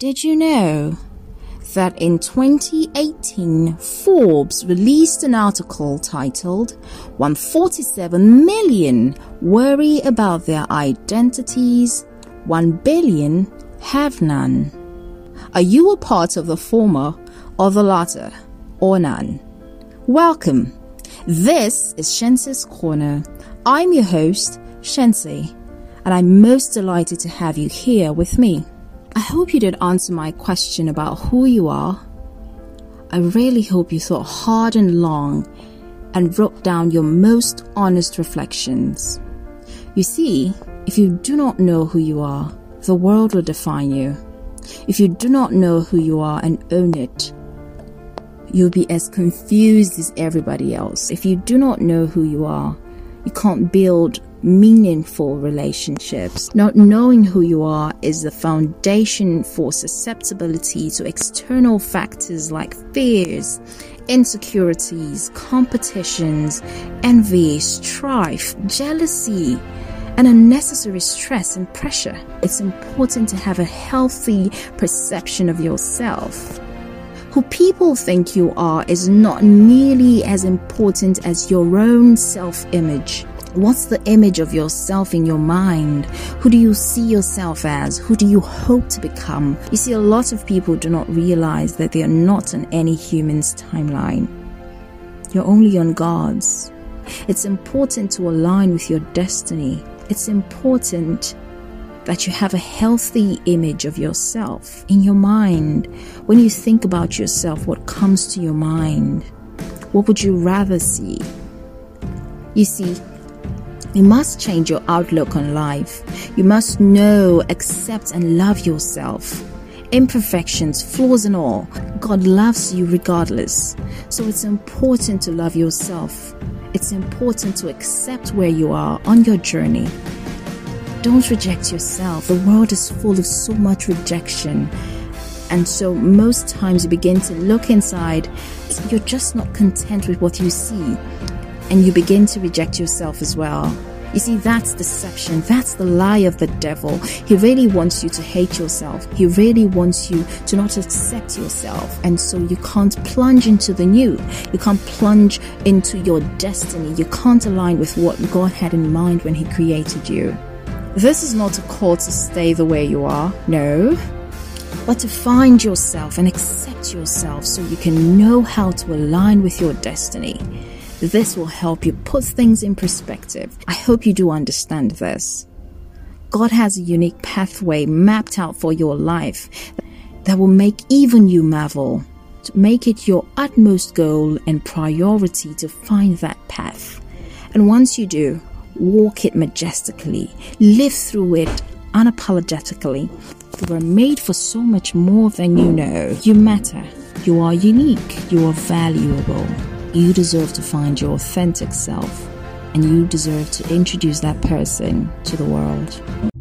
Did you know that in 2018 Forbes released an article titled 147 million worry about their identities, 1 billion have none. Are you a part of the former or the latter or none? Welcome. This is Shense's Corner. I'm your host, Shense, and I'm most delighted to have you here with me. I hope you did answer my question about who you are. I really hope you thought hard and long and wrote down your most honest reflections. You see, if you do not know who you are, the world will define you. If you do not know who you are and own it, you'll be as confused as everybody else. If you do not know who you are, you can't build meaningful relationships. Not knowing who you are is the foundation for susceptibility to external factors like fears, insecurities, competitions, envy, strife, jealousy, and unnecessary stress and pressure. It's important to have a healthy perception of yourself. Who people think you are is not nearly as important as your own self image. What's the image of yourself in your mind? Who do you see yourself as? Who do you hope to become? You see, a lot of people do not realize that they are not on any human's timeline. You're only on God's. It's important to align with your destiny. It's important that you have a healthy image of yourself in your mind. When you think about yourself, what comes to your mind? What would you rather see? You see, you must change your outlook on life. You must know, accept, and love yourself. Imperfections, flaws, and all. God loves you regardless. So it's important to love yourself. It's important to accept where you are on your journey. Don't reject yourself. The world is full of so much rejection. And so, most times, you begin to look inside, you're just not content with what you see and you begin to reject yourself as well. You see, that's deception. That's the lie of the devil. He really wants you to hate yourself. He really wants you to not accept yourself. And so you can't plunge into the new. You can't plunge into your destiny. You can't align with what God had in mind when He created you. This is not a call to stay the way you are. No. But to find yourself and accept yourself so you can know how to align with your destiny. This will help you put things in perspective. I hope you do understand this. God has a unique pathway mapped out for your life that will make even you marvel. Make it your utmost goal and priority to find that path. And once you do, walk it majestically, live through it unapologetically. You were made for so much more than you know. You matter. You are unique. You are valuable. You deserve to find your authentic self, and you deserve to introduce that person to the world.